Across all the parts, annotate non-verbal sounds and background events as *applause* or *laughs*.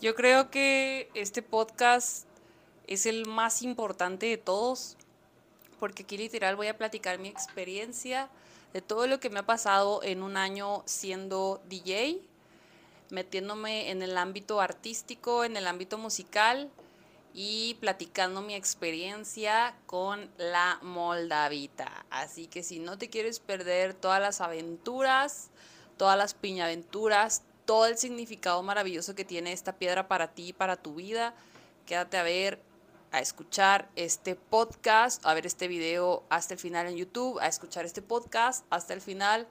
Yo creo que este podcast es el más importante de todos, porque aquí literal voy a platicar mi experiencia de todo lo que me ha pasado en un año siendo DJ, metiéndome en el ámbito artístico, en el ámbito musical y platicando mi experiencia con la Moldavita. Así que si no te quieres perder todas las aventuras, todas las piñaventuras, todo el significado maravilloso que tiene esta piedra para ti, para tu vida, quédate a ver, a escuchar este podcast, a ver este video hasta el final en YouTube, a escuchar este podcast hasta el final,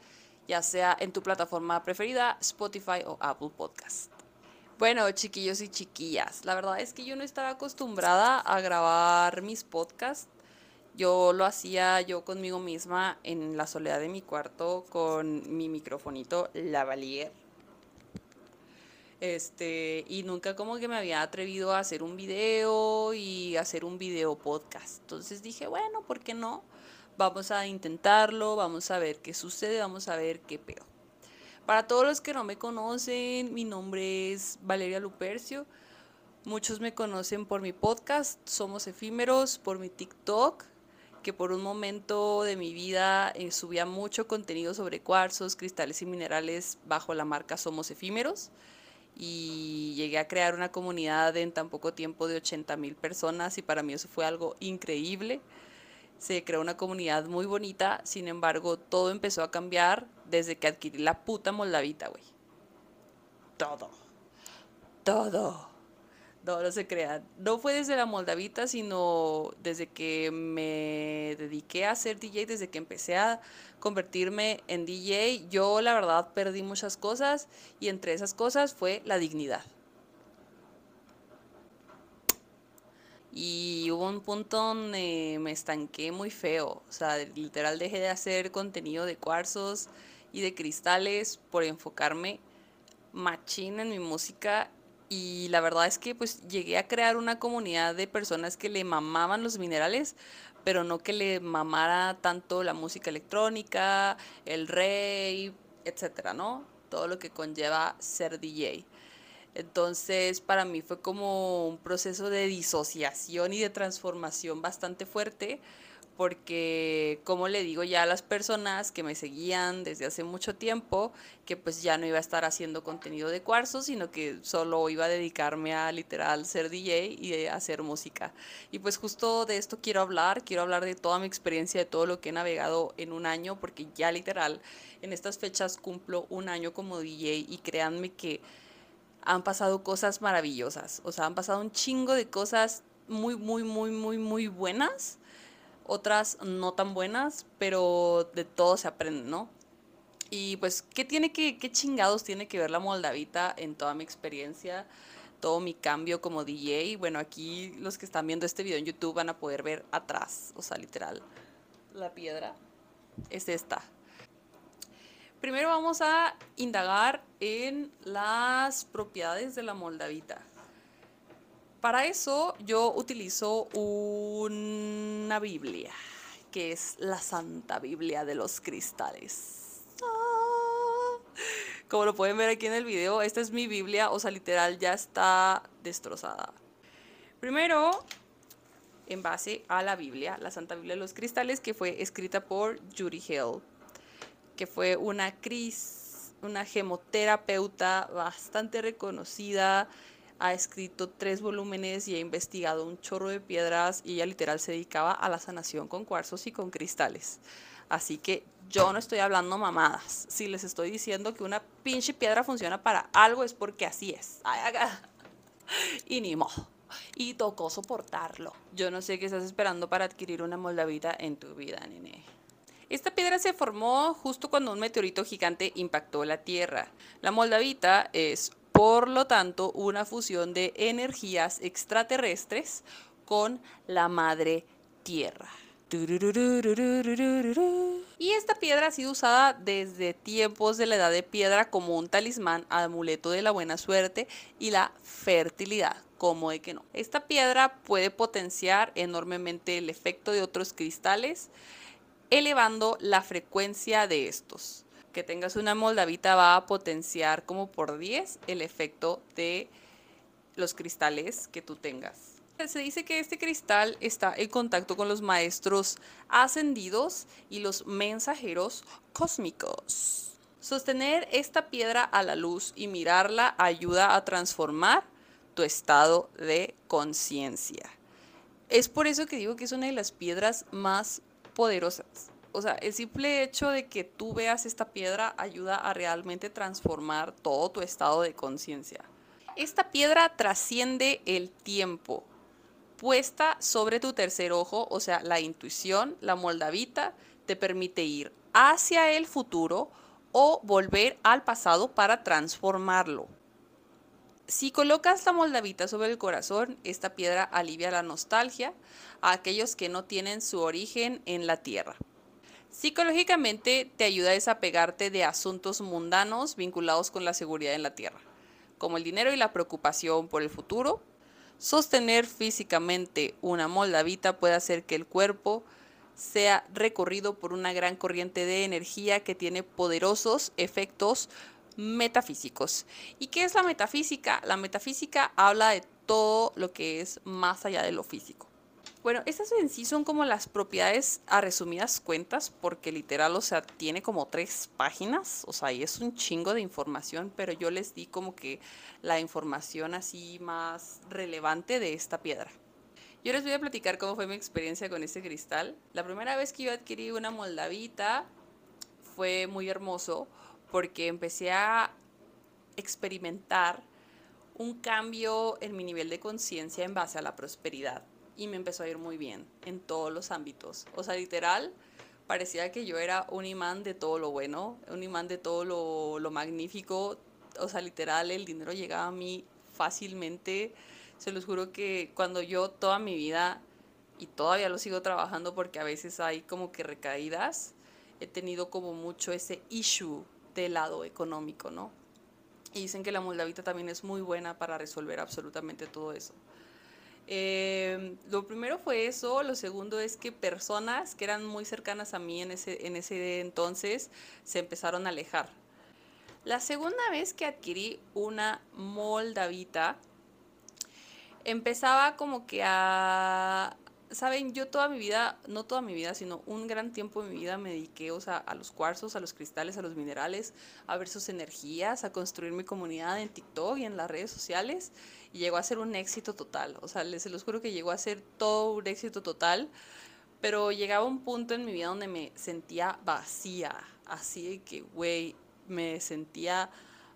ya sea en tu plataforma preferida, Spotify o Apple Podcast. Bueno, chiquillos y chiquillas, la verdad es que yo no estaba acostumbrada a grabar mis podcasts. Yo lo hacía yo conmigo misma en la soledad de mi cuarto con mi microfonito lavalier. Este, y nunca como que me había atrevido a hacer un video y hacer un video podcast. Entonces dije, bueno, ¿por qué no? Vamos a intentarlo, vamos a ver qué sucede, vamos a ver qué pedo. Para todos los que no me conocen, mi nombre es Valeria Lupercio. Muchos me conocen por mi podcast, Somos Efímeros, por mi TikTok, que por un momento de mi vida eh, subía mucho contenido sobre cuarzos, cristales y minerales bajo la marca Somos Efímeros. Y llegué a crear una comunidad en tan poco tiempo de 80 mil personas y para mí eso fue algo increíble se creó una comunidad muy bonita, sin embargo, todo empezó a cambiar desde que adquirí la puta moldavita, güey. Todo. Todo. No, no se crean. No fue desde la moldavita, sino desde que me dediqué a ser DJ, desde que empecé a convertirme en DJ. Yo, la verdad, perdí muchas cosas y entre esas cosas fue la dignidad. Y hubo un punto donde me estanqué muy feo. O sea, literal dejé de hacer contenido de cuarzos y de cristales por enfocarme machín en mi música. Y la verdad es que pues llegué a crear una comunidad de personas que le mamaban los minerales, pero no que le mamara tanto la música electrónica, el rey, etcétera, ¿no? Todo lo que conlleva ser DJ. Entonces, para mí fue como un proceso de disociación y de transformación bastante fuerte, porque, como le digo ya a las personas que me seguían desde hace mucho tiempo, que pues ya no iba a estar haciendo contenido de cuarzo, sino que solo iba a dedicarme a literal ser DJ y hacer música. Y pues justo de esto quiero hablar, quiero hablar de toda mi experiencia, de todo lo que he navegado en un año, porque ya literal en estas fechas cumplo un año como DJ y créanme que han pasado cosas maravillosas. O sea, han pasado un chingo de cosas muy, muy, muy, muy, muy buenas. Otras no tan buenas, pero de todo se aprende, ¿no? Y pues, ¿qué tiene que, qué chingados tiene que ver la Moldavita en toda mi experiencia? todo mi cambio como DJ. Bueno, aquí los que están viendo este video en YouTube van a poder ver atrás, o sea, literal, la piedra es esta. Primero vamos a indagar en las propiedades de la moldavita. Para eso yo utilizo una Biblia, que es la Santa Biblia de los Cristales. Ah. Como lo pueden ver aquí en el video, esta es mi Biblia, o sea, literal ya está destrozada. Primero, en base a la Biblia, la Santa Biblia de los Cristales, que fue escrita por Judy Hill que fue una Cris, una gemoterapeuta bastante reconocida, ha escrito tres volúmenes y ha investigado un chorro de piedras y ella literal se dedicaba a la sanación con cuarzos y con cristales. Así que yo no estoy hablando mamadas. Si les estoy diciendo que una pinche piedra funciona para algo es porque así es. *laughs* Y ni modo. Y tocó soportarlo. Yo no sé qué estás esperando para adquirir una moldavita en tu vida, nene. Esta piedra se formó justo cuando un meteorito gigante impactó la Tierra. La moldavita es, por lo tanto, una fusión de energías extraterrestres con la madre Tierra. Y esta piedra ha sido usada desde tiempos de la edad de piedra como un talismán, amuleto de la buena suerte y la fertilidad. como de que no? Esta piedra puede potenciar enormemente el efecto de otros cristales elevando la frecuencia de estos. Que tengas una moldavita va a potenciar como por 10 el efecto de los cristales que tú tengas. Se dice que este cristal está en contacto con los maestros ascendidos y los mensajeros cósmicos. Sostener esta piedra a la luz y mirarla ayuda a transformar tu estado de conciencia. Es por eso que digo que es una de las piedras más poderosas. O sea, el simple hecho de que tú veas esta piedra ayuda a realmente transformar todo tu estado de conciencia. Esta piedra trasciende el tiempo puesta sobre tu tercer ojo, o sea, la intuición, la moldavita, te permite ir hacia el futuro o volver al pasado para transformarlo. Si colocas la moldavita sobre el corazón, esta piedra alivia la nostalgia a aquellos que no tienen su origen en la tierra. Psicológicamente te ayuda a desapegarte de asuntos mundanos vinculados con la seguridad en la tierra, como el dinero y la preocupación por el futuro, Sostener físicamente una moldavita puede hacer que el cuerpo sea recorrido por una gran corriente de energía que tiene poderosos efectos metafísicos. ¿Y qué es la metafísica? La metafísica habla de todo lo que es más allá de lo físico. Bueno, estas en sí son como las propiedades a resumidas cuentas, porque literal, o sea, tiene como tres páginas, o sea, y es un chingo de información, pero yo les di como que la información así más relevante de esta piedra. Yo les voy a platicar cómo fue mi experiencia con este cristal. La primera vez que yo adquirí una moldavita fue muy hermoso porque empecé a experimentar un cambio en mi nivel de conciencia en base a la prosperidad y me empezó a ir muy bien en todos los ámbitos. O sea, literal, parecía que yo era un imán de todo lo bueno, un imán de todo lo, lo magnífico. O sea, literal, el dinero llegaba a mí fácilmente. Se los juro que cuando yo toda mi vida, y todavía lo sigo trabajando porque a veces hay como que recaídas, he tenido como mucho ese issue del lado económico, ¿no? Y dicen que la moldavita también es muy buena para resolver absolutamente todo eso. Eh, lo primero fue eso, lo segundo es que personas que eran muy cercanas a mí en ese, en ese entonces se empezaron a alejar. La segunda vez que adquirí una moldavita, empezaba como que a, saben, yo toda mi vida, no toda mi vida, sino un gran tiempo de mi vida me dediqué a los cuarzos, a los cristales, a los minerales, a ver sus energías, a construir mi comunidad en TikTok y en las redes sociales. Y llegó a ser un éxito total. O sea, les se los juro que llegó a ser todo un éxito total. Pero llegaba un punto en mi vida donde me sentía vacía. Así de que, güey, me sentía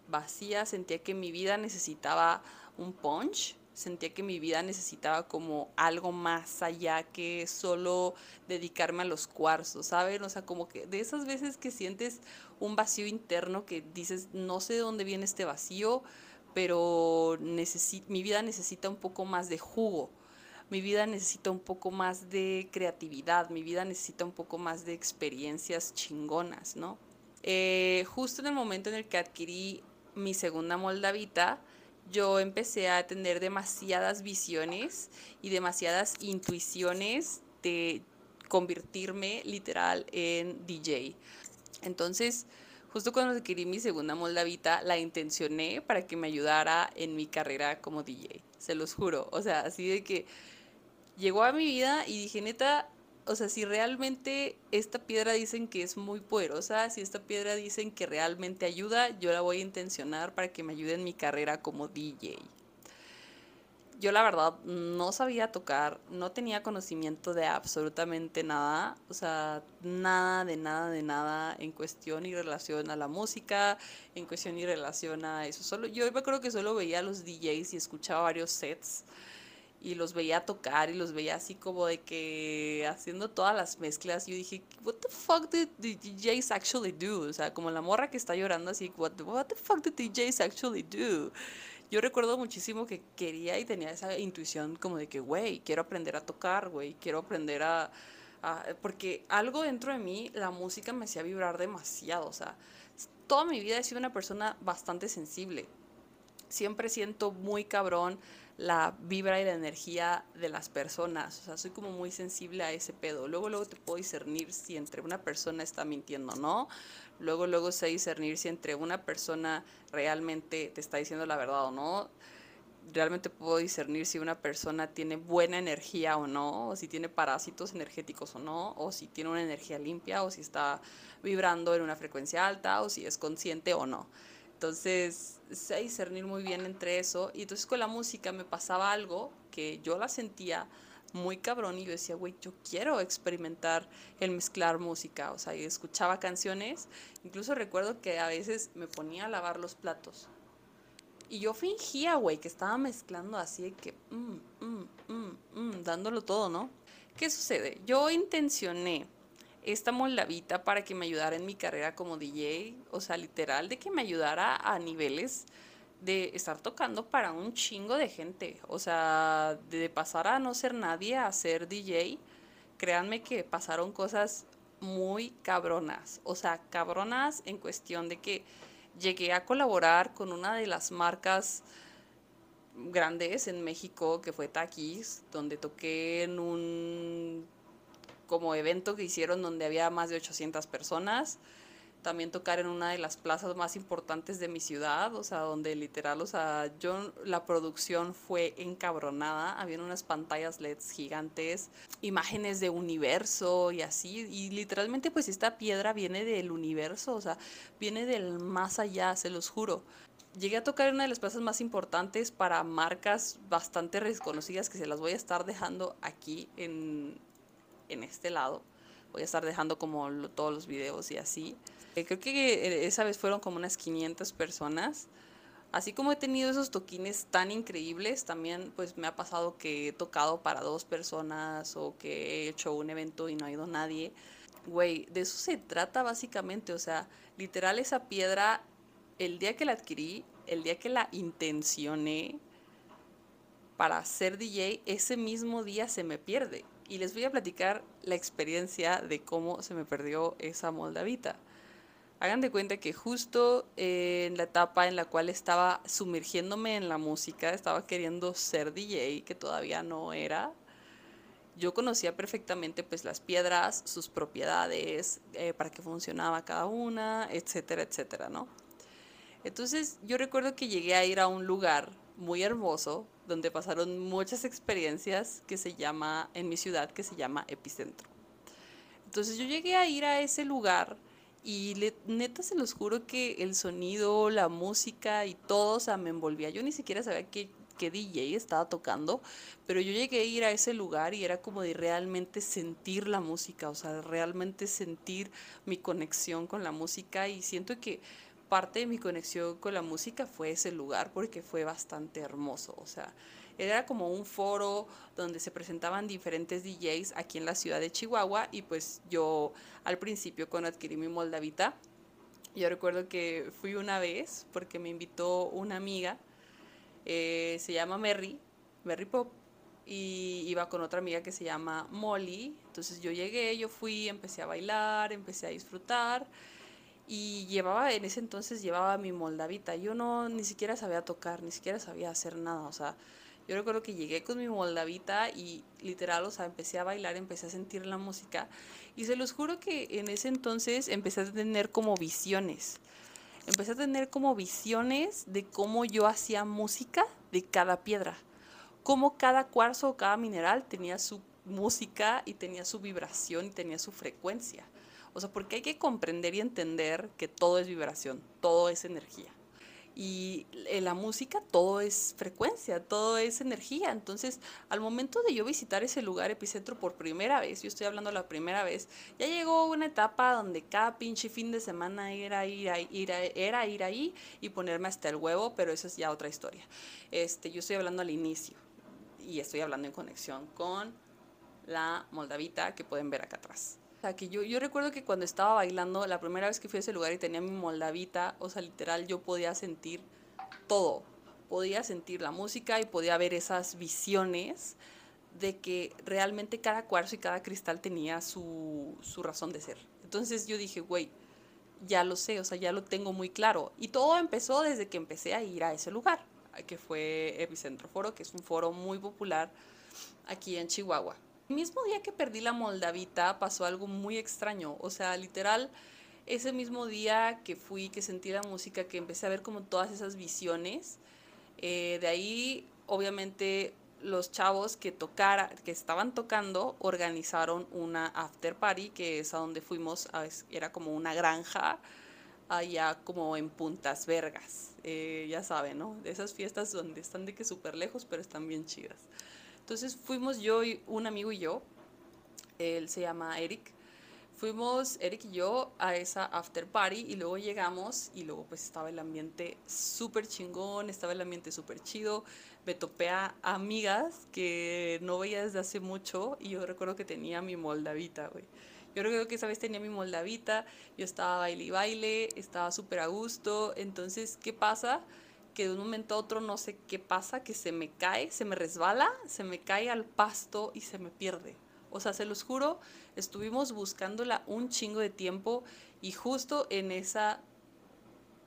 vacía, sentía que mi vida necesitaba un punch sentía que mi vida necesitaba como algo más allá que solo dedicarme a los cuarzos, ¿saben? O sea, como que de esas veces que sientes un vacío interno que dices, no sé de dónde viene este vacío, pero mi vida necesita un poco más de jugo. Mi vida necesita un poco más de creatividad, mi vida necesita un poco más de experiencias chingonas, ¿no? Eh, justo en el momento en el que adquirí mi segunda moldavita, yo empecé a tener demasiadas visiones y demasiadas intuiciones de convertirme literal en DJ. Entonces, justo cuando adquirí mi segunda moldavita, la intencioné para que me ayudara en mi carrera como DJ. Se los juro. O sea, así de que llegó a mi vida y dije, neta, o sea, si realmente esta piedra dicen que es muy poderosa, si esta piedra dicen que realmente ayuda, yo la voy a intencionar para que me ayude en mi carrera como DJ. Yo la verdad no sabía tocar, no tenía conocimiento de absolutamente nada, o sea, nada de nada de nada en cuestión y relación a la música, en cuestión y relación a eso. Solo yo me que solo veía a los DJs y escuchaba varios sets y los veía tocar y los veía así como de que haciendo todas las mezclas. Yo dije, what the fuck did the DJs actually do? O sea, como la morra que está llorando así, what what the fuck did DJs actually do? Yo recuerdo muchísimo que quería y tenía esa intuición como de que, güey, quiero aprender a tocar, güey, quiero aprender a, a... Porque algo dentro de mí, la música me hacía vibrar demasiado. O sea, toda mi vida he sido una persona bastante sensible. Siempre siento muy cabrón la vibra y la energía de las personas. O sea, soy como muy sensible a ese pedo. Luego, luego te puedo discernir si entre una persona está mintiendo o no. Luego, luego sé discernir si entre una persona realmente te está diciendo la verdad o no. realmente puedo discernir si una persona tiene buena energía o no, o si tiene parásitos energéticos o no, o si tiene una energía limpia, o si está vibrando en una frecuencia alta, o si es consciente o no. Entonces, sé discernir muy bien entre eso. Y entonces con la música me pasaba algo que yo la sentía muy cabrón y yo decía, güey, yo quiero experimentar el mezclar música. O sea, y escuchaba canciones. Incluso recuerdo que a veces me ponía a lavar los platos y yo fingía, güey, que estaba mezclando así de que, mm, mm, mm, mm, dándolo todo, ¿no? ¿Qué sucede? Yo intencioné esta moldavita para que me ayudara en mi carrera como DJ, o sea, literal, de que me ayudara a niveles de estar tocando para un chingo de gente, o sea, de pasar a no ser nadie a ser DJ, créanme que pasaron cosas muy cabronas, o sea, cabronas en cuestión de que llegué a colaborar con una de las marcas grandes en México, que fue Takis, donde toqué en un como evento que hicieron donde había más de 800 personas también tocar en una de las plazas más importantes de mi ciudad, o sea, donde literal, o sea, yo, la producción fue encabronada, habían unas pantallas LEDs gigantes, imágenes de universo y así, y literalmente pues esta piedra viene del universo, o sea, viene del más allá, se los juro. Llegué a tocar en una de las plazas más importantes para marcas bastante reconocidas que se las voy a estar dejando aquí en, en este lado. Voy a estar dejando como todos los videos y así. Eh, creo que eh, esa vez fueron como unas 500 personas. Así como he tenido esos toquines tan increíbles, también pues me ha pasado que he tocado para dos personas o que he hecho un evento y no ha ido nadie. Güey, de eso se trata básicamente, o sea, literal esa piedra, el día que la adquirí, el día que la intencioné para ser DJ, ese mismo día se me pierde. Y les voy a platicar la experiencia de cómo se me perdió esa moldavita. Hagan de cuenta que justo en la etapa en la cual estaba sumergiéndome en la música, estaba queriendo ser DJ, que todavía no era, yo conocía perfectamente pues las piedras, sus propiedades, eh, para qué funcionaba cada una, etcétera, etcétera, ¿no? Entonces yo recuerdo que llegué a ir a un lugar muy hermoso donde pasaron muchas experiencias que se llama, en mi ciudad, que se llama Epicentro. Entonces yo llegué a ir a ese lugar y neta se los juro que el sonido, la música y todo, o sea, me envolvía. Yo ni siquiera sabía qué, qué DJ estaba tocando, pero yo llegué a ir a ese lugar y era como de realmente sentir la música, o sea, realmente sentir mi conexión con la música y siento que parte de mi conexión con la música fue ese lugar porque fue bastante hermoso, o sea, era como un foro donde se presentaban diferentes DJs aquí en la ciudad de Chihuahua y pues yo al principio cuando adquirí mi Moldavita, yo recuerdo que fui una vez porque me invitó una amiga, eh, se llama Merry, Merry Pop, y iba con otra amiga que se llama Molly. Entonces yo llegué, yo fui, empecé a bailar, empecé a disfrutar y llevaba en ese entonces llevaba mi moldavita. Yo no ni siquiera sabía tocar, ni siquiera sabía hacer nada, o sea, yo recuerdo que llegué con mi moldavita y literal, o sea, empecé a bailar, empecé a sentir la música y se los juro que en ese entonces empecé a tener como visiones. Empecé a tener como visiones de cómo yo hacía música de cada piedra. Cómo cada cuarzo o cada mineral tenía su música y tenía su vibración y tenía su frecuencia. O sea, porque hay que comprender y entender que todo es vibración, todo es energía. Y en la música todo es frecuencia, todo es energía. Entonces, al momento de yo visitar ese lugar epicentro por primera vez, yo estoy hablando la primera vez, ya llegó una etapa donde cada pinche fin de semana era ir, ahí y ponerme hasta el huevo, pero eso es ya otra historia. Este, yo estoy hablando al inicio y estoy hablando en conexión con la moldavita que pueden ver acá atrás. O sea, que yo, yo recuerdo que cuando estaba bailando, la primera vez que fui a ese lugar y tenía mi moldavita, o sea, literal, yo podía sentir todo. Podía sentir la música y podía ver esas visiones de que realmente cada cuarzo y cada cristal tenía su, su razón de ser. Entonces yo dije, güey, ya lo sé, o sea, ya lo tengo muy claro. Y todo empezó desde que empecé a ir a ese lugar, que fue Epicentro Foro, que es un foro muy popular aquí en Chihuahua mismo día que perdí la Moldavita pasó algo muy extraño. O sea, literal, ese mismo día que fui, que sentí la música, que empecé a ver como todas esas visiones, eh, de ahí obviamente los chavos que tocara, que estaban tocando organizaron una after party que es a donde fuimos, era como una granja allá como en Puntas Vergas, eh, ya saben, ¿no? De esas fiestas donde están de que súper lejos, pero están bien chidas. Entonces fuimos yo y un amigo y yo, él se llama Eric, fuimos Eric y yo a esa after party y luego llegamos y luego pues estaba el ambiente súper chingón, estaba el ambiente súper chido, me topé a amigas que no veía desde hace mucho y yo recuerdo que tenía mi moldavita, güey. Yo recuerdo que esa vez tenía mi moldavita, yo estaba baile y baile, estaba súper a gusto, entonces, ¿qué pasa? Que de un momento a otro no sé qué pasa, que se me cae, se me resbala, se me cae al pasto y se me pierde. O sea, se los juro, estuvimos buscándola un chingo de tiempo y justo en esa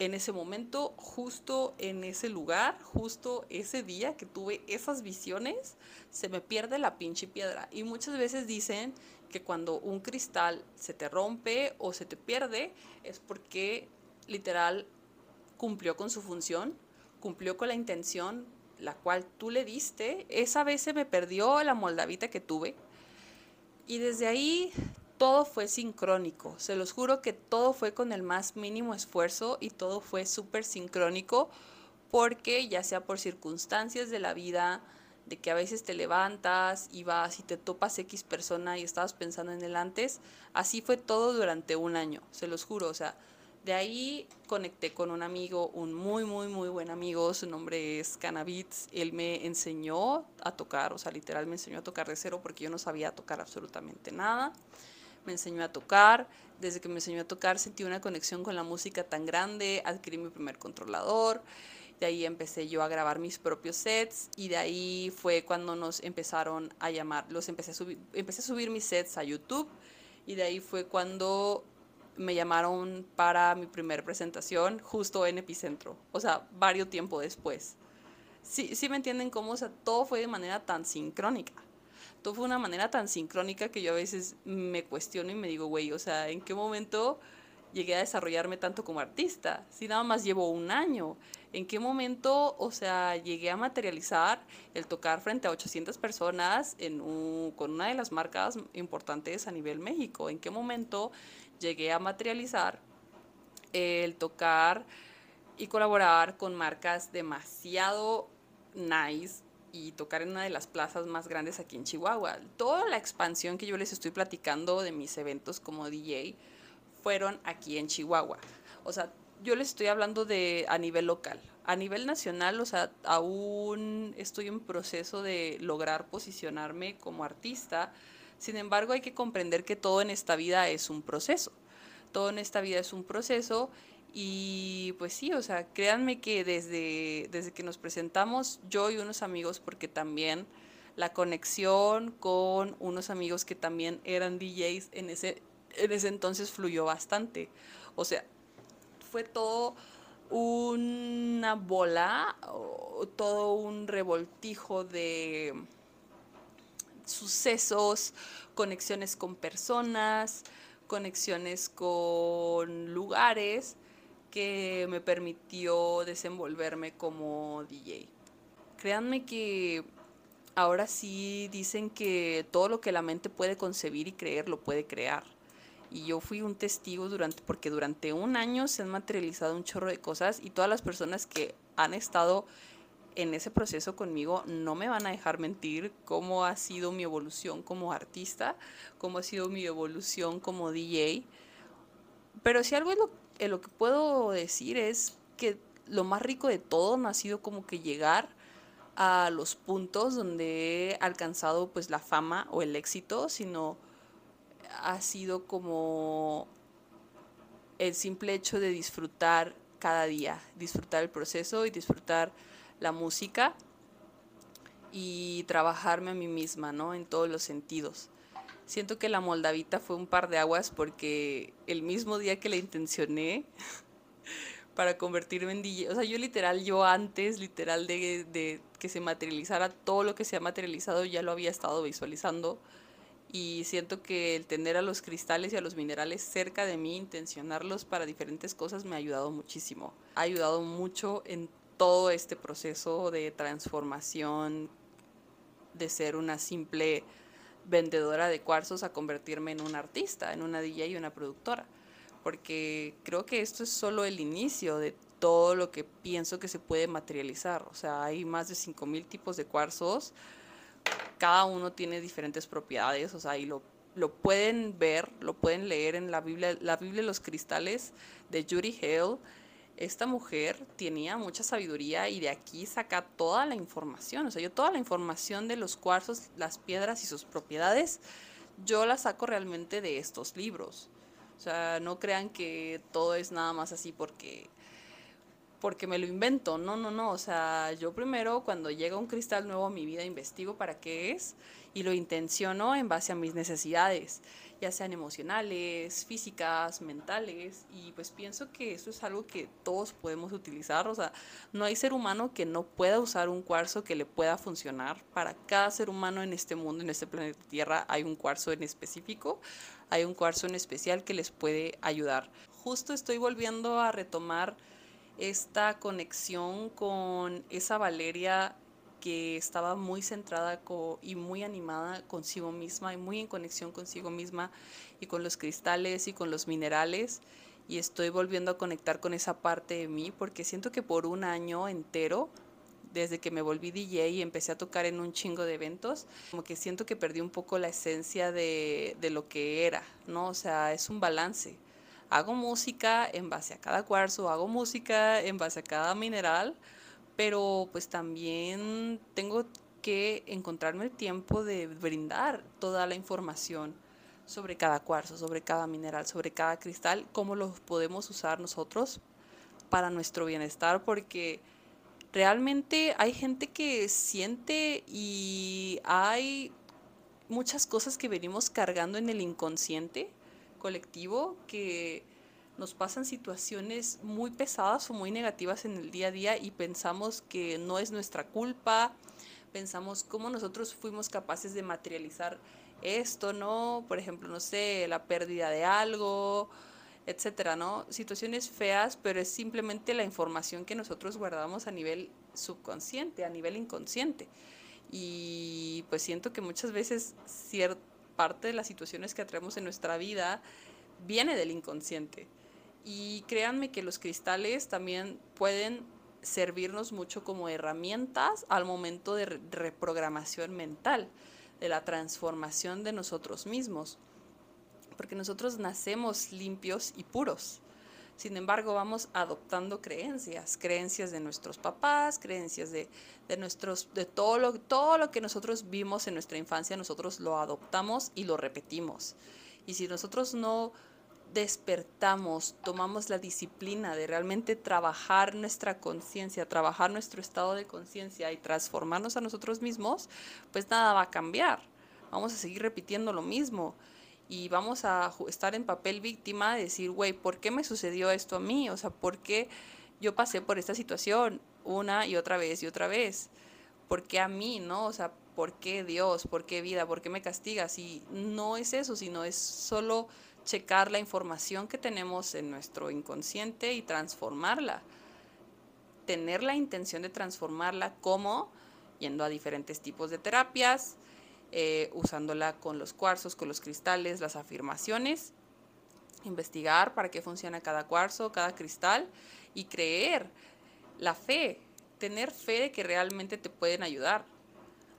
en ese momento, justo en ese lugar, justo ese día que tuve esas visiones, se me pierde la pinche piedra. Y muchas veces dicen que cuando un cristal se te rompe o se te pierde es porque literal cumplió con su función, cumplió con la intención la cual tú le diste. Esa vez se me perdió la moldavita que tuve y desde ahí todo fue sincrónico. Se los juro que todo fue con el más mínimo esfuerzo y todo fue súper sincrónico porque ya sea por circunstancias de la vida, de que a veces te levantas y vas y te topas X persona y estabas pensando en el antes, así fue todo durante un año, se los juro, o sea, de ahí conecté con un amigo, un muy, muy, muy buen amigo, su nombre es Cannabits. Él me enseñó a tocar, o sea, literal me enseñó a tocar de cero porque yo no sabía tocar absolutamente nada. Me enseñó a tocar, desde que me enseñó a tocar sentí una conexión con la música tan grande, adquirí mi primer controlador, de ahí empecé yo a grabar mis propios sets y de ahí fue cuando nos empezaron a llamar, los empecé a subir, empecé a subir mis sets a YouTube y de ahí fue cuando me llamaron para mi primera presentación justo en Epicentro, o sea, varios tiempo después. Sí, sí me entienden cómo, o sea, todo fue de manera tan sincrónica. Todo fue una manera tan sincrónica que yo a veces me cuestiono y me digo, güey, o sea, ¿en qué momento llegué a desarrollarme tanto como artista? Si nada más llevo un año. ¿En qué momento, o sea, llegué a materializar el tocar frente a 800 personas con una de las marcas importantes a nivel México? ¿En qué momento llegué a materializar el tocar y colaborar con marcas demasiado nice y tocar en una de las plazas más grandes aquí en Chihuahua. Toda la expansión que yo les estoy platicando de mis eventos como DJ fueron aquí en Chihuahua. O sea, yo les estoy hablando de a nivel local. A nivel nacional, o sea, aún estoy en proceso de lograr posicionarme como artista, sin embargo, hay que comprender que todo en esta vida es un proceso. Todo en esta vida es un proceso y pues sí, o sea, créanme que desde, desde que nos presentamos, yo y unos amigos, porque también la conexión con unos amigos que también eran DJs en ese, en ese entonces fluyó bastante. O sea, fue todo una bola, todo un revoltijo de sucesos, conexiones con personas, conexiones con lugares que me permitió desenvolverme como DJ. Créanme que ahora sí dicen que todo lo que la mente puede concebir y creer lo puede crear. Y yo fui un testigo durante, porque durante un año se han materializado un chorro de cosas y todas las personas que han estado en ese proceso conmigo no me van a dejar mentir cómo ha sido mi evolución como artista, cómo ha sido mi evolución como DJ. Pero si algo es lo, que puedo decir es que lo más rico de todo no ha sido como que llegar a los puntos donde he alcanzado pues la fama o el éxito, sino ha sido como el simple hecho de disfrutar cada día, disfrutar el proceso y disfrutar la música y trabajarme a mí misma, ¿no? En todos los sentidos. Siento que la Moldavita fue un par de aguas porque el mismo día que la intencioné *laughs* para convertirme en DJ, o sea, yo literal, yo antes, literal, de, que se materializara todo lo que se ha materializado, ya lo había estado visualizando y siento que el tener a los cristales y a los minerales cerca de mí, intencionarlos para diferentes cosas, me ha ayudado muchísimo. Ha ayudado mucho en todo este proceso de transformación de ser una simple vendedora de cuarzos a convertirme en una artista, en una DJ y una productora. Porque creo que esto es solo el inicio de todo lo que pienso que se puede materializar. O sea, hay más de 5.000 tipos de cuarzos. Cada uno tiene diferentes propiedades. O sea, y lo, lo pueden ver, lo pueden leer en la Biblia, la Biblia de los cristales de Judy Hale esta mujer tenía mucha sabiduría y de aquí saca toda la información. O sea, yo toda la información de los cuarzos, las piedras y sus propiedades, yo la saco realmente de estos libros. O sea, no crean que todo es nada más así porque porque me lo invento. No, no, no. O sea, yo primero cuando llega un cristal nuevo a mi vida investigo para qué es y lo intenciono en base a mis necesidades ya sean emocionales, físicas, mentales, y pues pienso que eso es algo que todos podemos utilizar, o sea, no hay ser humano que no pueda usar un cuarzo que le pueda funcionar. Para cada ser humano en este mundo, en este planeta Tierra, hay un cuarzo en específico, hay un cuarzo en especial que les puede ayudar. Justo estoy volviendo a retomar esta conexión con esa Valeria que estaba muy centrada y muy animada consigo misma y muy en conexión consigo misma y con los cristales y con los minerales. Y estoy volviendo a conectar con esa parte de mí porque siento que por un año entero, desde que me volví DJ y empecé a tocar en un chingo de eventos, como que siento que perdí un poco la esencia de, de lo que era, ¿no? O sea, es un balance hago música en base a cada cuarzo, hago música en base a cada mineral, pero pues también tengo que encontrarme el tiempo de brindar toda la información sobre cada cuarzo, sobre cada mineral, sobre cada cristal, cómo los podemos usar nosotros para nuestro bienestar, porque realmente hay gente que siente y hay muchas cosas que venimos cargando en el inconsciente colectivo que nos pasan situaciones muy pesadas o muy negativas en el día a día y pensamos que no es nuestra culpa, pensamos cómo nosotros fuimos capaces de materializar esto, ¿no? Por ejemplo, no sé, la pérdida de algo, etcétera, ¿no? Situaciones feas, pero es simplemente la información que nosotros guardamos a nivel subconsciente, a nivel inconsciente. Y pues siento que muchas veces cierta parte de las situaciones que atraemos en nuestra vida viene del inconsciente. Y créanme que los cristales también pueden servirnos mucho como herramientas al momento de reprogramación mental, de la transformación de nosotros mismos. Porque nosotros nacemos limpios y puros. Sin embargo, vamos adoptando creencias, creencias de nuestros papás, creencias de, de, nuestros, de todo, lo, todo lo que nosotros vimos en nuestra infancia, nosotros lo adoptamos y lo repetimos. Y si nosotros no despertamos, tomamos la disciplina de realmente trabajar nuestra conciencia, trabajar nuestro estado de conciencia y transformarnos a nosotros mismos, pues nada va a cambiar. Vamos a seguir repitiendo lo mismo y vamos a estar en papel víctima de decir, güey, ¿por qué me sucedió esto a mí? O sea, ¿por qué yo pasé por esta situación una y otra vez y otra vez? ¿Por qué a mí, no? O sea, ¿por qué Dios? ¿Por qué vida? ¿Por qué me castigas? Y no es eso, sino es solo checar la información que tenemos en nuestro inconsciente y transformarla. Tener la intención de transformarla como yendo a diferentes tipos de terapias, eh, usándola con los cuarzos, con los cristales, las afirmaciones, investigar para qué funciona cada cuarzo, cada cristal y creer la fe, tener fe de que realmente te pueden ayudar.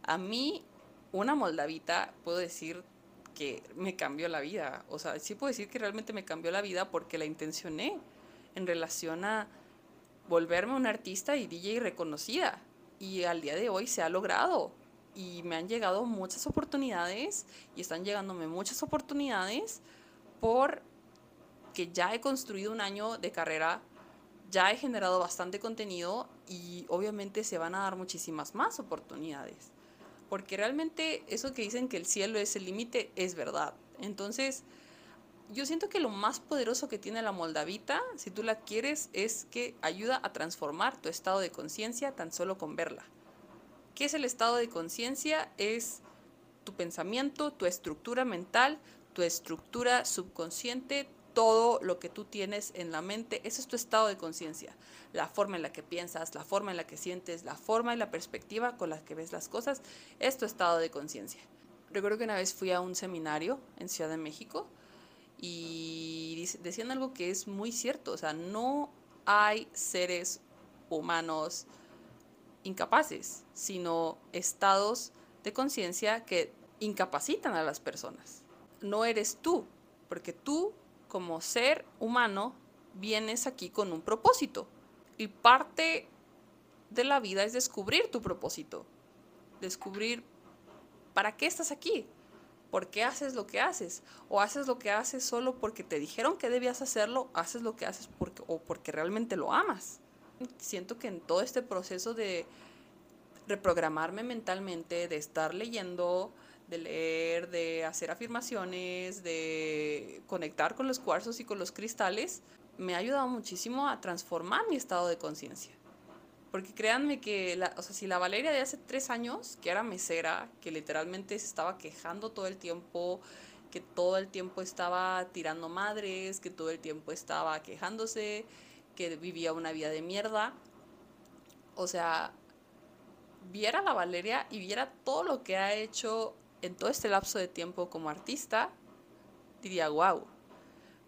A mí, una moldavita, puedo decir que me cambió la vida. O sea, sí puedo decir que realmente me cambió la vida porque la intencioné en relación a volverme una artista y DJ reconocida. Y al día de hoy se ha logrado. Y me han llegado muchas oportunidades y están llegándome muchas oportunidades por que ya he construido un año de carrera, ya he generado bastante contenido y obviamente se van a dar muchísimas más oportunidades porque realmente eso que dicen que el cielo es el límite es verdad. Entonces, yo siento que lo más poderoso que tiene la moldavita, si tú la quieres, es que ayuda a transformar tu estado de conciencia tan solo con verla. ¿Qué es el estado de conciencia? Es tu pensamiento, tu estructura mental, tu estructura subconsciente, todo lo que tú tienes en la mente, ese es tu estado de conciencia. La forma en la que piensas, la forma en la que sientes, la forma y la perspectiva con la que ves las cosas, es tu estado de conciencia. Recuerdo que una vez fui a un seminario en Ciudad de México y decían algo que es muy cierto, o sea, no hay seres humanos incapaces, sino estados de conciencia que incapacitan a las personas. No eres tú, porque tú como ser humano vienes aquí con un propósito. Y parte de la vida es descubrir tu propósito. Descubrir para qué estás aquí. ¿Por qué haces lo que haces? O haces lo que haces solo porque te dijeron que debías hacerlo, haces lo que haces porque, o porque realmente lo amas. Siento que en todo este proceso de reprogramarme mentalmente, de estar leyendo, de leer, de hacer afirmaciones, de conectar con los cuarzos y con los cristales, me ha ayudado muchísimo a transformar mi estado de conciencia. Porque créanme que, o sea, si la Valeria de hace tres años, que era mesera, que literalmente se estaba quejando todo el tiempo, que todo el tiempo estaba tirando madres, que todo el tiempo estaba quejándose, que vivía una vida de mierda, o sea, viera la Valeria y viera todo lo que ha hecho en todo este lapso de tiempo como artista, diría, wow.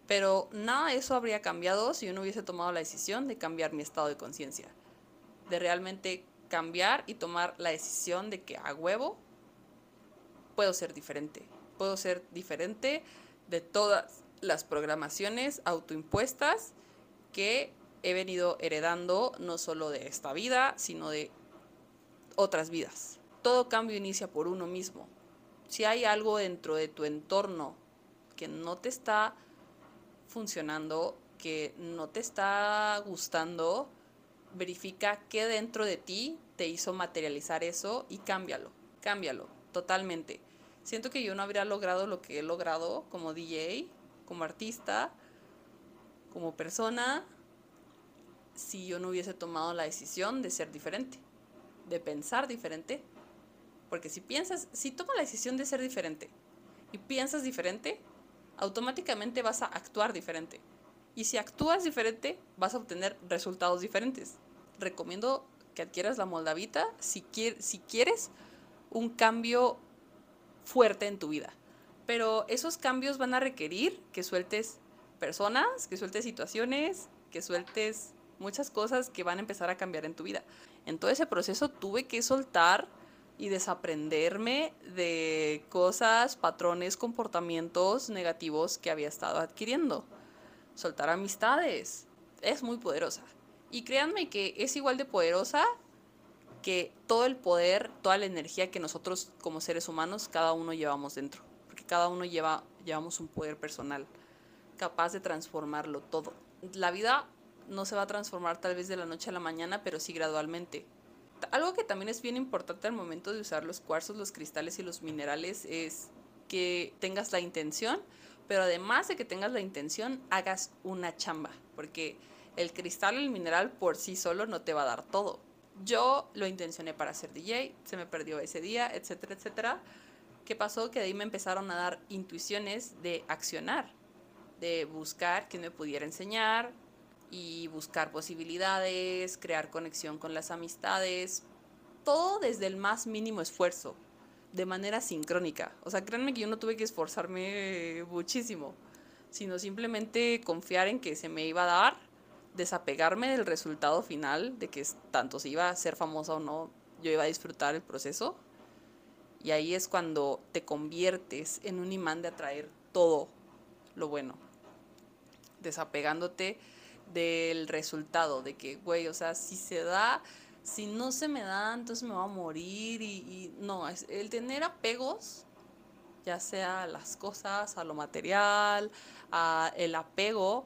Pero nada de eso habría cambiado si yo no hubiese tomado la decisión de cambiar mi estado de conciencia. De realmente cambiar y tomar la decisión de que a huevo puedo ser diferente. Puedo ser diferente de todas las programaciones autoimpuestas que he venido heredando no solo de esta vida, sino de otras vidas. Todo cambio inicia por uno mismo si hay algo dentro de tu entorno que no te está funcionando, que no te está gustando, verifica qué dentro de ti te hizo materializar eso y cámbialo, cámbialo totalmente. Siento que yo no habría logrado lo que he logrado como DJ, como artista, como persona, si yo no hubiese tomado la decisión de ser diferente, de pensar diferente porque si piensas, si tomas la decisión de ser diferente y piensas diferente, automáticamente vas a actuar diferente. Y si actúas diferente, vas a obtener resultados diferentes. Recomiendo que adquieras la moldavita si, si quieres un cambio fuerte en tu vida. Pero esos cambios van a requerir que sueltes personas, que sueltes situaciones, que sueltes muchas cosas que van a empezar a cambiar en tu vida. En todo ese proceso tuve que soltar y desaprenderme de cosas, patrones, comportamientos negativos que había estado adquiriendo. Soltar amistades es muy poderosa. Y créanme que es igual de poderosa que todo el poder, toda la energía que nosotros como seres humanos, cada uno llevamos dentro. Porque cada uno lleva, llevamos un poder personal capaz de transformarlo todo. La vida no se va a transformar tal vez de la noche a la mañana, pero sí gradualmente algo que también es bien importante al momento de usar los cuarzos, los cristales y los minerales es que tengas la intención, pero además de que tengas la intención, hagas una chamba, porque el cristal el mineral por sí solo no te va a dar todo. Yo lo intencioné para ser DJ, se me perdió ese día, etcétera, etcétera. ¿Qué pasó? Que de ahí me empezaron a dar intuiciones de accionar, de buscar quién me pudiera enseñar, y buscar posibilidades, crear conexión con las amistades, todo desde el más mínimo esfuerzo, de manera sincrónica. O sea, créanme que yo no tuve que esforzarme muchísimo, sino simplemente confiar en que se me iba a dar, desapegarme del resultado final, de que tanto si iba a ser famosa o no, yo iba a disfrutar el proceso. Y ahí es cuando te conviertes en un imán de atraer todo lo bueno, desapegándote del resultado, de que, güey, o sea, si se da, si no se me da, entonces me va a morir y, no, es el tener apegos, ya sea a las cosas, a lo material, a el apego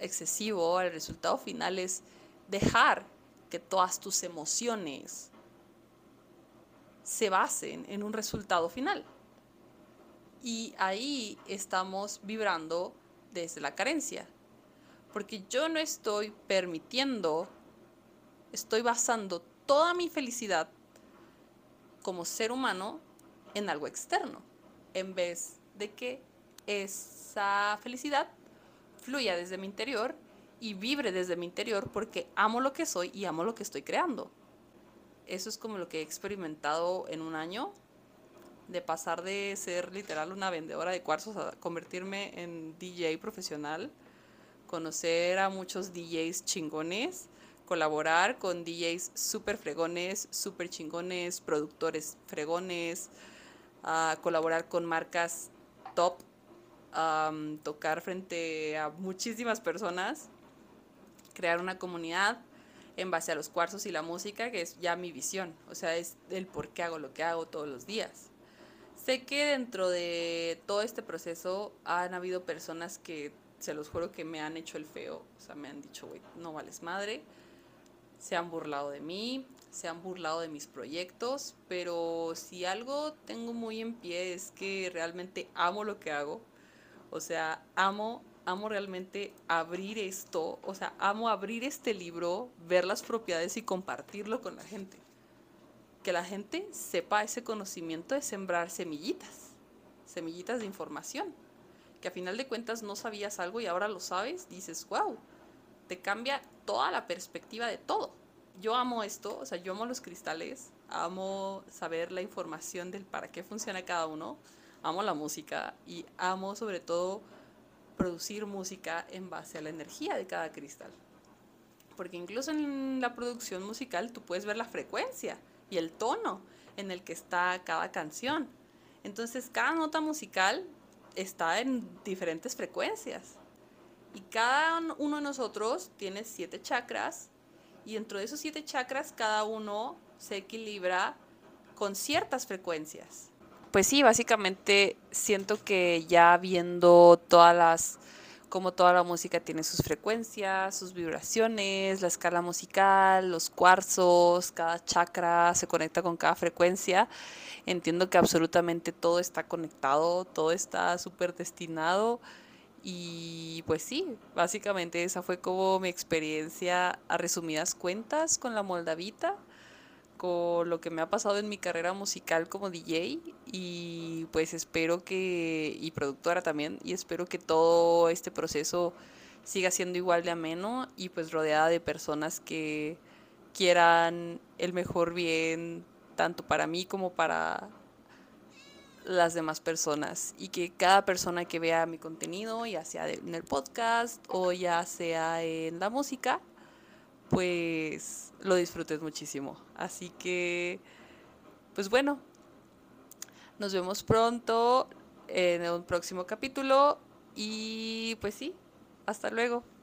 excesivo al resultado final es dejar que todas tus emociones se basen en un resultado final. Y ahí estamos vibrando desde la carencia, porque yo no estoy permitiendo, estoy basando toda mi felicidad como ser humano en algo externo, en vez de que esa felicidad fluya desde mi interior y vibre desde mi interior porque amo lo que soy y amo lo que estoy creando. Eso es como lo que he experimentado en un año, de pasar de ser literal una vendedora de cuarzos a convertirme en DJ profesional, conocer a muchos DJs chingones, colaborar con DJs súper fregones, súper chingones, productores fregones, a colaborar con marcas top, tocar frente a muchísimas personas, crear una comunidad en base a los cuarzos y la música, que es ya mi visión, o sea, es el por qué hago lo que hago todos los días. Sé que dentro de todo este proceso han habido personas que, se los juro que me han hecho el feo, o sea, me han dicho, güey, no vales madre, se han burlado de mí, se han burlado de mis proyectos, pero si algo tengo muy en pie es que realmente amo lo que hago. O sea, amo, amo realmente abrir esto, o sea, amo abrir este libro, ver las propiedades y compartirlo con la gente. Que la gente sepa ese conocimiento de sembrar semillitas, semillitas de información. Que a final de cuentas no sabías algo y ahora lo sabes, dices, wow, te cambia toda la perspectiva de todo yo amo esto, o sea, yo amo los cristales, amo saber la información del para qué funciona cada uno, amo la música y amo sobre todo producir música en base a la energía de cada cristal. Porque incluso en la producción musical tú puedes ver la frecuencia y el tono en el que está cada canción. Entonces cada nota musical está en diferentes frecuencias. Y cada uno de nosotros tiene siete chakras y dentro de esos siete chakras, cada uno se equilibra con ciertas frecuencias. Pues sí, básicamente siento que ya viendo todas las, como toda la música tiene sus frecuencias, sus vibraciones, la escala musical, los cuarzos, cada chakra se conecta con cada frecuencia, entiendo que absolutamente todo está conectado, todo está súper destinado y pues sí, básicamente esa fue como mi experiencia a resumidas cuentas con la Moldavita, con lo que me ha pasado en mi carrera musical como DJ y pues espero que, y productora también, y espero que todo este proceso siga siendo igual de ameno y pues rodeada de personas que quieran el mejor bien tanto para mí como para las demás personas y que cada persona que vea mi contenido, ya sea en el podcast o ya sea en la música, pues lo disfrutes muchísimo. Así que, pues bueno, nos vemos pronto en un próximo capítulo y pues sí, hasta luego.